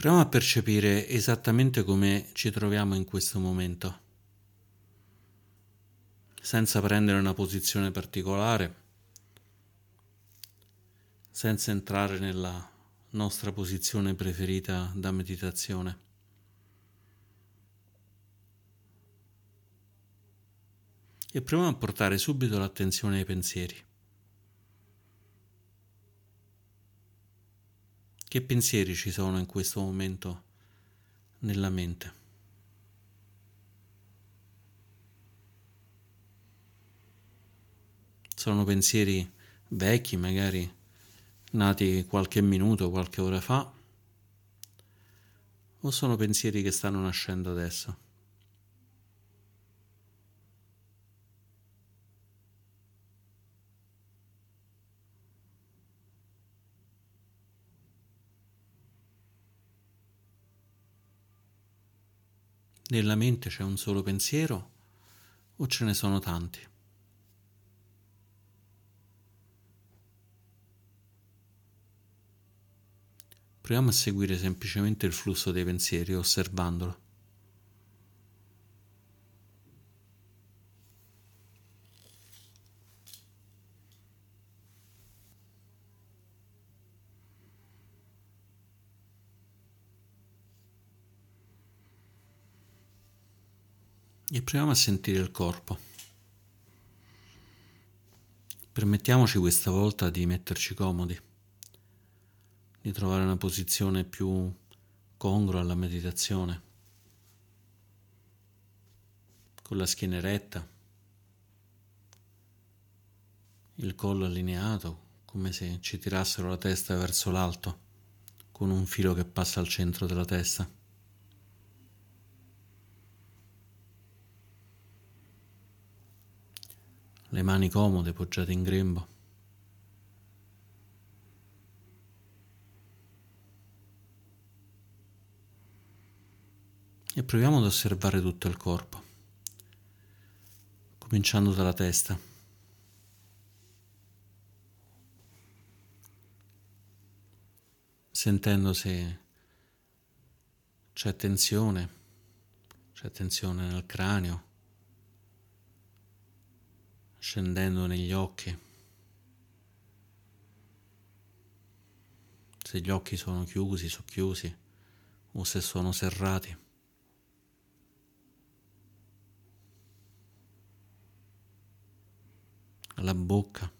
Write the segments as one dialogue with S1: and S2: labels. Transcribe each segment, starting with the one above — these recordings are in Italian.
S1: Proviamo a percepire esattamente come ci troviamo in questo momento, senza prendere una posizione particolare, senza entrare nella nostra posizione preferita da meditazione. E proviamo a portare subito l'attenzione ai pensieri. Che pensieri ci sono in questo momento nella mente? Sono pensieri vecchi, magari nati qualche minuto, qualche ora fa, o sono pensieri che stanno nascendo adesso? Nella mente c'è un solo pensiero o ce ne sono tanti? Proviamo a seguire semplicemente il flusso dei pensieri osservandolo. E proviamo a sentire il corpo. Permettiamoci questa volta di metterci comodi, di trovare una posizione più congrua alla meditazione, con la schiena eretta, il collo allineato, come se ci tirassero la testa verso l'alto, con un filo che passa al centro della testa. Le mani comode poggiate in grembo. E proviamo ad osservare tutto il corpo, cominciando dalla testa. Sentendo se c'è tensione, c'è tensione nel cranio scendendo negli occhi. Se gli occhi sono chiusi, socchiusi o se sono serrati. La bocca.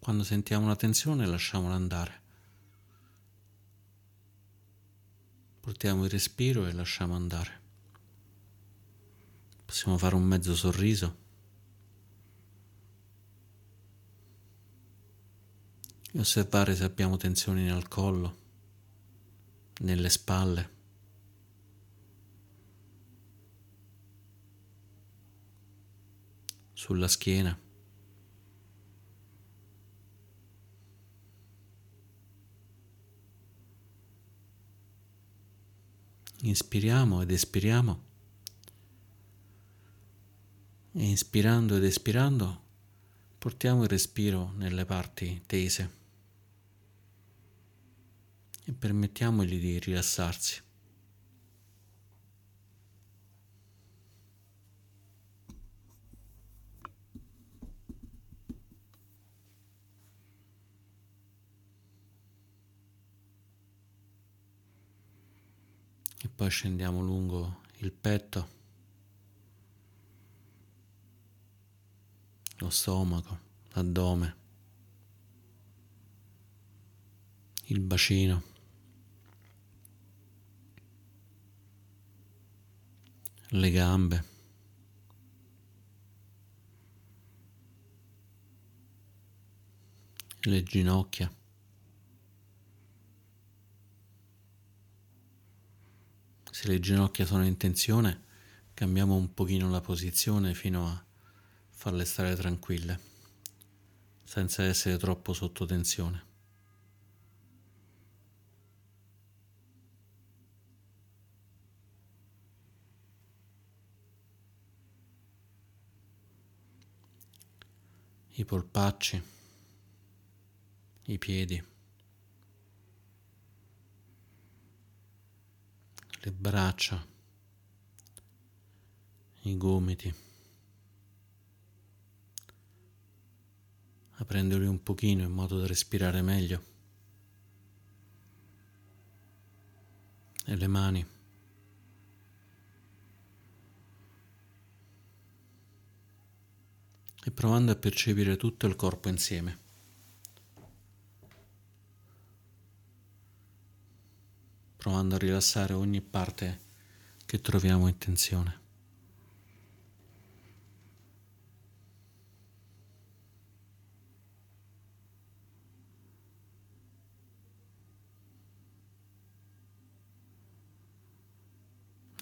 S1: Quando sentiamo una tensione lasciamola andare. Portiamo il respiro e lasciamo andare. Possiamo fare un mezzo sorriso. E osservare se abbiamo tensioni nel collo, nelle spalle. sulla schiena. Inspiriamo ed espiriamo. E inspirando ed espirando portiamo il respiro nelle parti tese e permettiamogli di rilassarsi. E poi scendiamo lungo il petto. Lo stomaco, l'addome, il bacino. le gambe. Le ginocchia. Se le ginocchia sono in tensione, cambiamo un pochino la posizione fino a farle stare tranquille, senza essere troppo sotto tensione. I polpacci, i piedi, le braccia, i gomiti, aprendoli un pochino in modo da respirare meglio, e le mani. E provando a percepire tutto il corpo insieme. provando a rilassare ogni parte che troviamo in tensione.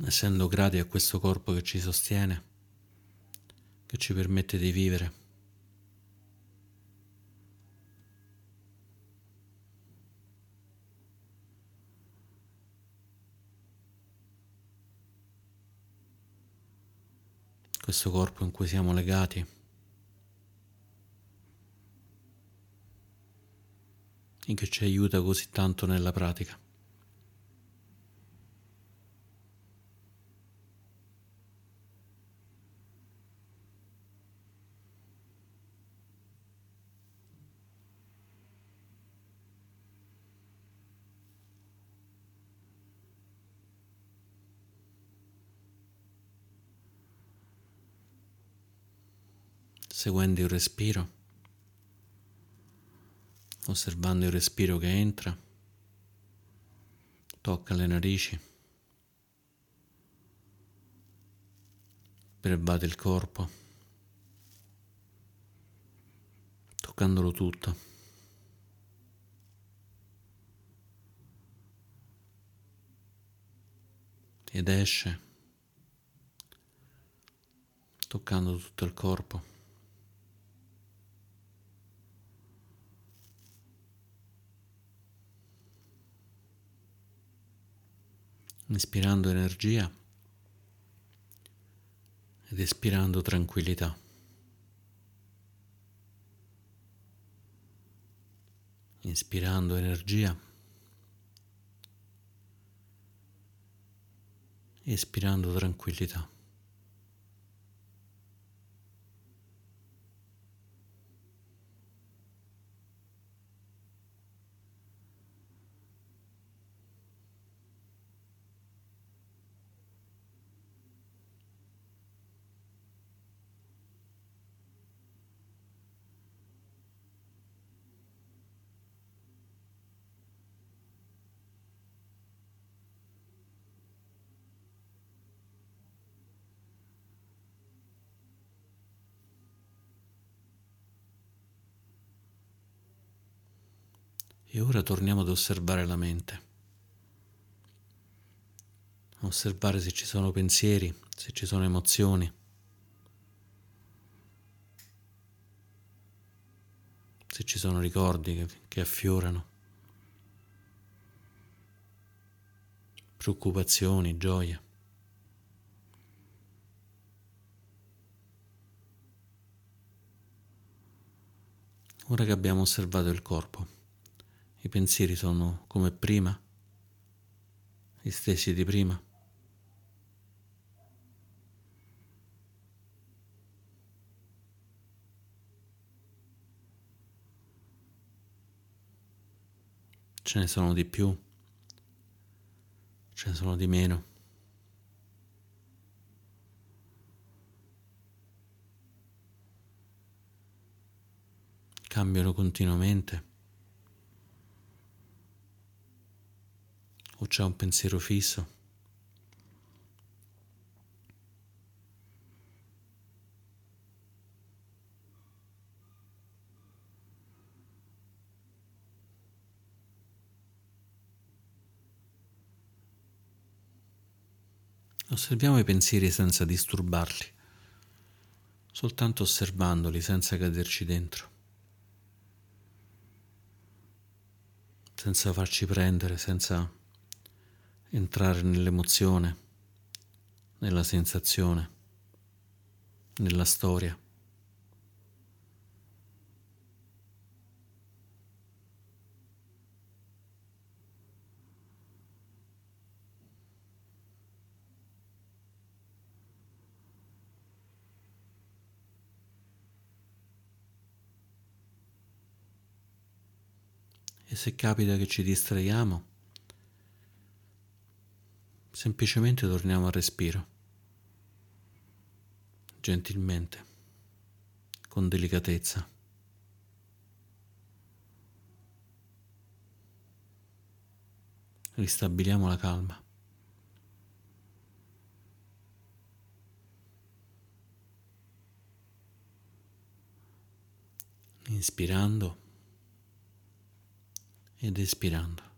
S1: Essendo grati a questo corpo che ci sostiene, che ci permette di vivere. questo corpo in cui siamo legati. e che ci aiuta così tanto nella pratica. Seguendo il respiro, osservando il respiro che entra, tocca le narici, pervade il corpo, toccandolo tutto. Ed esce toccando tutto il corpo. Inspirando energia ed espirando tranquillità. Inspirando energia, espirando tranquillità. E ora torniamo ad osservare la mente. osservare se ci sono pensieri, se ci sono emozioni. Se ci sono ricordi che, che affiorano. Preoccupazioni, gioie. Ora che abbiamo osservato il corpo. I pensieri sono come prima, gli stessi di prima. Ce ne sono di più, ce ne sono di meno. Cambiano continuamente. O c'è un pensiero fisso? Osserviamo i pensieri senza disturbarli, soltanto osservandoli senza caderci dentro, senza farci prendere, senza entrare nell'emozione, nella sensazione, nella storia. E se capita che ci distraiamo, semplicemente torniamo al respiro, gentilmente, con delicatezza. Ristabiliamo la calma. inspirando ed espirando.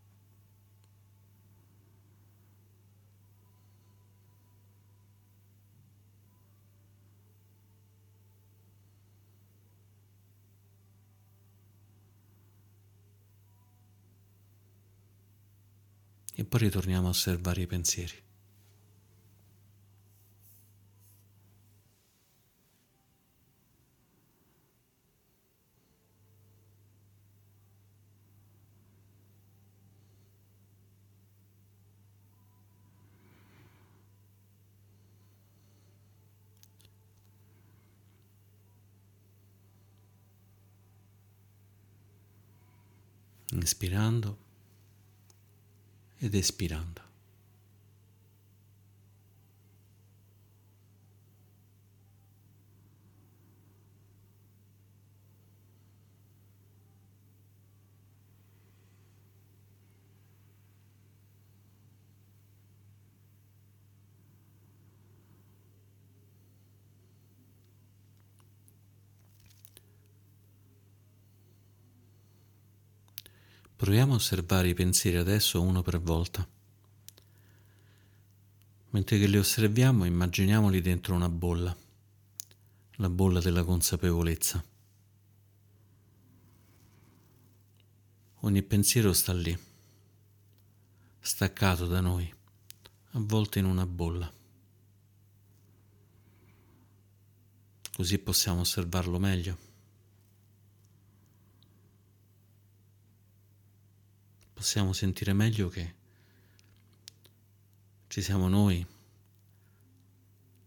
S1: E poi ritorniamo a osservare i pensieri. inspirando ed espirando. Proviamo a osservare i pensieri adesso uno per volta. Mentre che li osserviamo, immaginiamoli dentro una bolla, la bolla della consapevolezza. Ogni pensiero sta lì, staccato da noi, avvolto in una bolla. Così possiamo osservarlo meglio. Possiamo sentire meglio che ci siamo noi,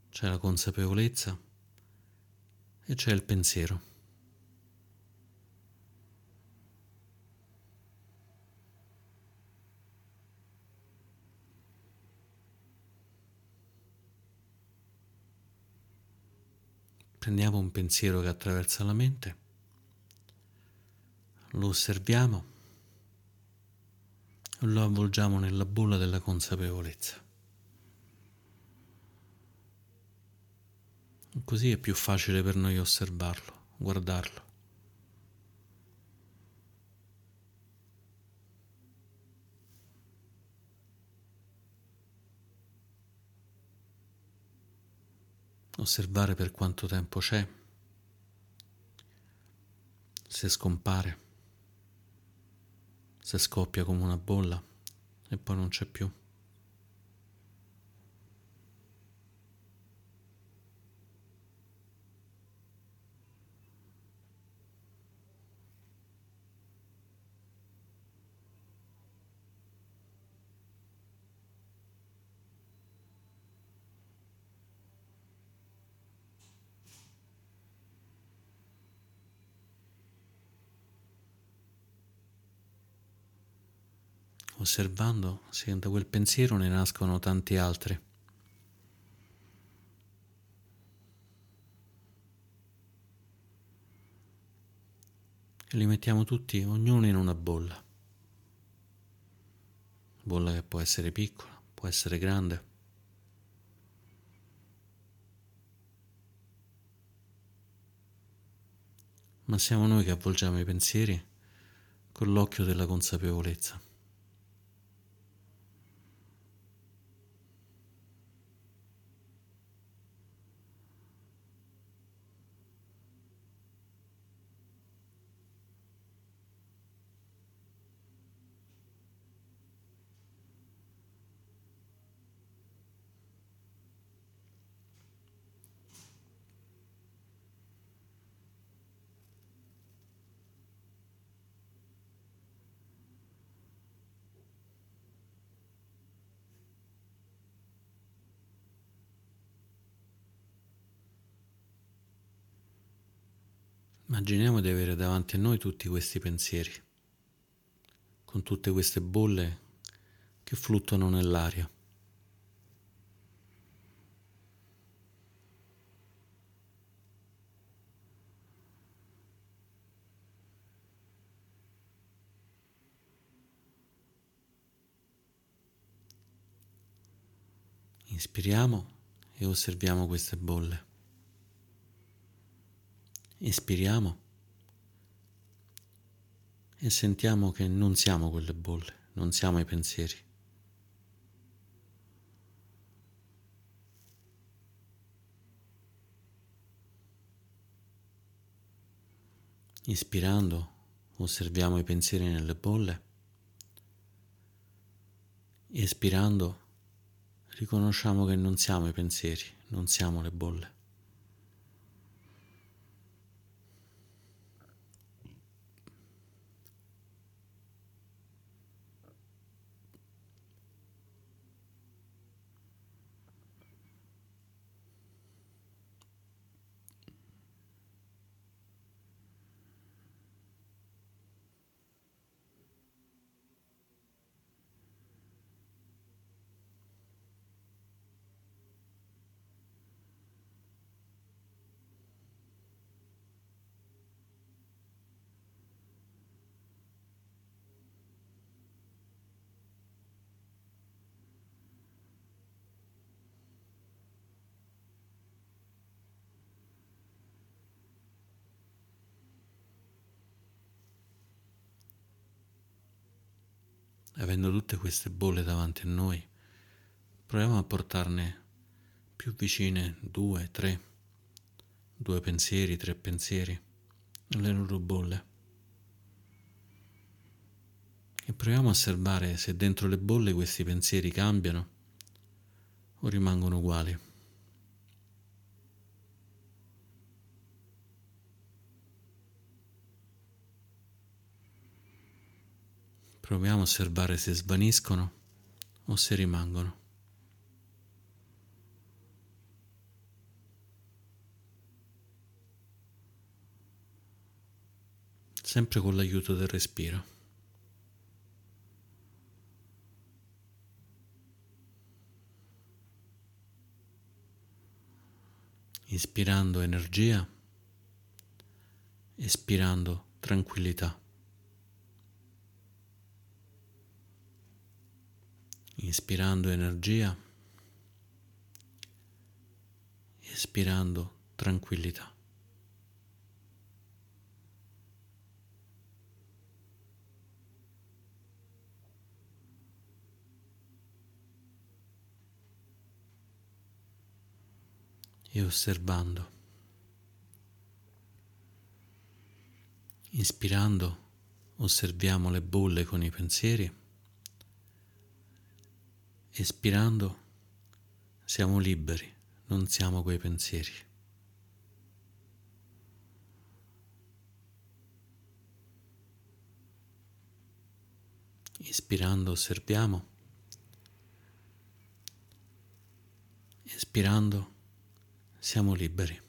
S1: c'è la consapevolezza e c'è il pensiero. Prendiamo un pensiero che attraversa la mente, lo osserviamo lo avvolgiamo nella bolla della consapevolezza. Così è più facile per noi osservarlo, guardarlo. Osservare per quanto tempo c'è, se scompare se scoppia come una bolla e poi non c'è più. Osservando se da quel pensiero ne nascono tanti altri. E li mettiamo tutti, ognuno in una bolla. Bolla che può essere piccola, può essere grande. Ma siamo noi che avvolgiamo i pensieri con l'occhio della consapevolezza. Immaginiamo di avere davanti a noi tutti questi pensieri, con tutte queste bolle che fluttuano nell'aria. Inspiriamo e osserviamo queste bolle. Ispiriamo e sentiamo che non siamo quelle bolle, non siamo i pensieri. Ispirando osserviamo i pensieri nelle bolle. Espirando riconosciamo che non siamo i pensieri, non siamo le bolle. Avendo tutte queste bolle davanti a noi, proviamo a portarne più vicine due, tre, due pensieri, tre pensieri alle loro bolle. E proviamo a osservare se dentro le bolle questi pensieri cambiano o rimangono uguali. Proviamo a osservare se svaniscono o se rimangono. Sempre con l'aiuto del respiro. Ispirando energia, espirando tranquillità. Inspirando energia, espirando tranquillità. E osservando. Inspirando osserviamo le bolle con i pensieri. Espirando siamo liberi, non siamo quei pensieri. Ispirando osserviamo. Espirando siamo liberi.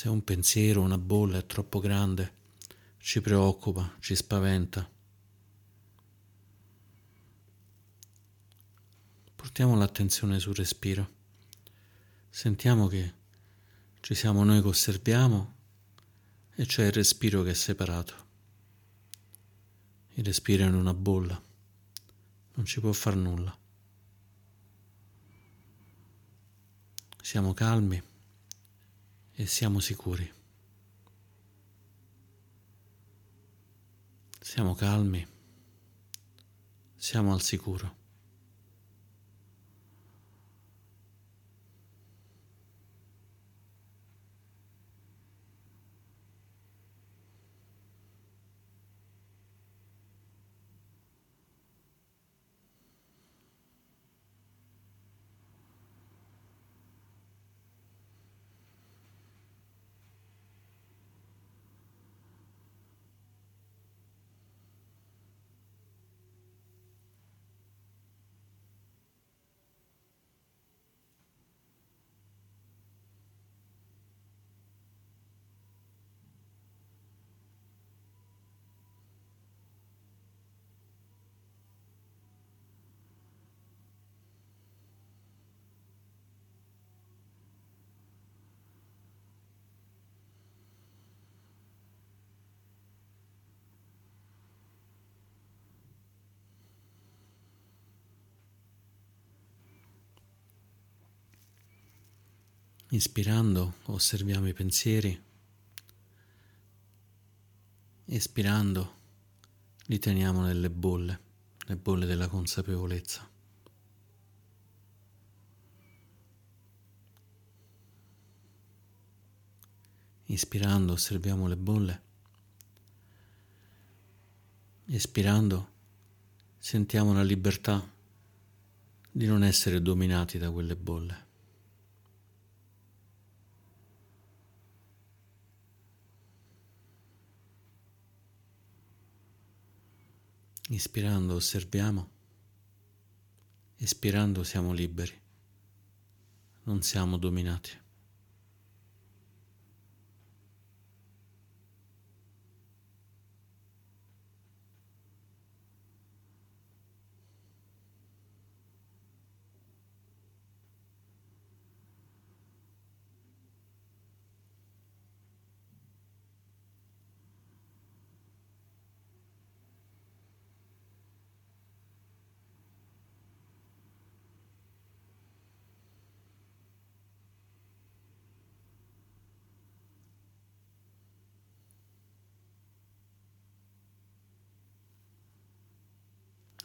S1: Se un pensiero, una bolla è troppo grande, ci preoccupa, ci spaventa. Portiamo l'attenzione sul respiro. Sentiamo che ci siamo noi che osserviamo e c'è il respiro che è separato. Il respiro è in una bolla, non ci può far nulla. Siamo calmi e siamo sicuri. Siamo calmi, siamo al sicuro. Inspirando osserviamo i pensieri, espirando li teniamo nelle bolle, le bolle della consapevolezza. Inspirando osserviamo le bolle, espirando sentiamo la libertà di non essere dominati da quelle bolle. Ispirando osserviamo, espirando siamo liberi, non siamo dominati.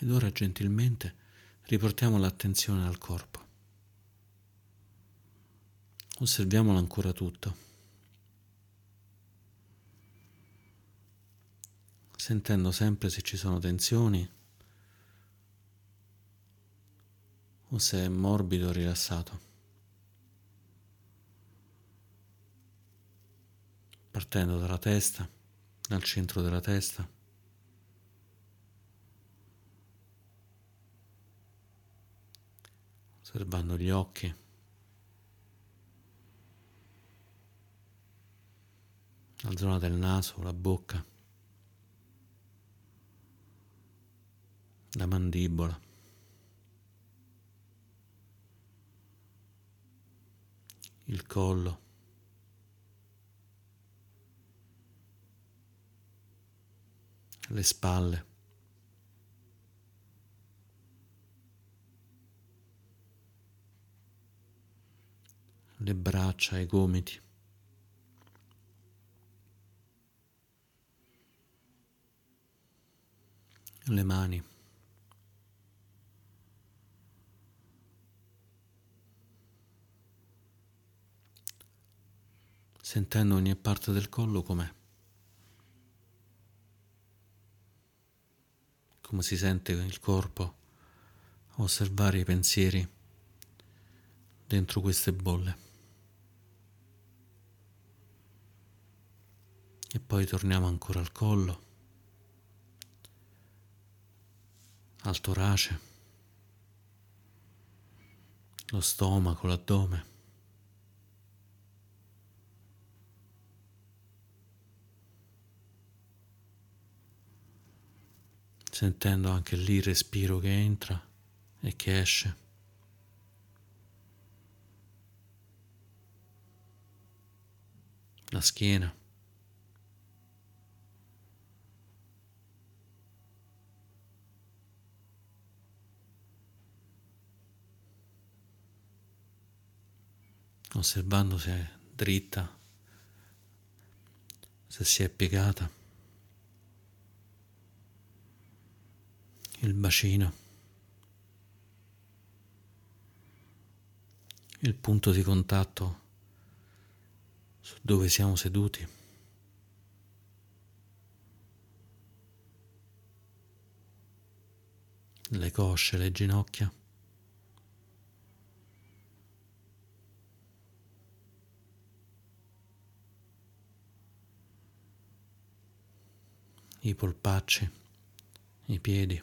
S1: Ed ora gentilmente riportiamo l'attenzione al corpo. Osserviamolo ancora tutto, sentendo sempre se ci sono tensioni o se è morbido o rilassato. Partendo dalla testa, dal centro della testa. Osservando gli occhi. La zona del naso, la bocca, la mandibola. il collo, le spalle. Le braccia, i gomiti. Le mani. Sentendo ogni parte del collo com'è. Come si sente il corpo osservare i pensieri dentro queste bolle. E poi torniamo ancora al collo, al torace, lo stomaco, l'addome. Sentendo anche lì il respiro che entra e che esce. La schiena. Osservando se è dritta, se si è piegata, il bacino, il punto di contatto su dove siamo seduti. Le cosce, le ginocchia. I polpacci, i piedi.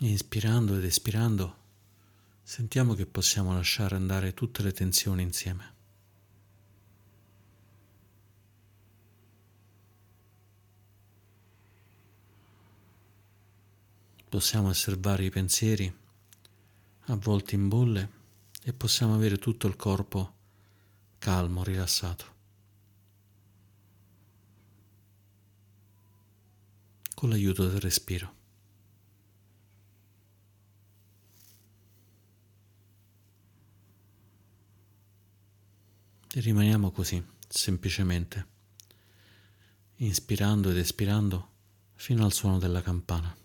S1: Inspirando ed espirando, sentiamo che possiamo lasciare andare tutte le tensioni insieme. Possiamo osservare i pensieri avvolti in bolle e possiamo avere tutto il corpo calmo, rilassato. Con l'aiuto del respiro. E rimaniamo così, semplicemente, inspirando ed espirando fino al suono della campana.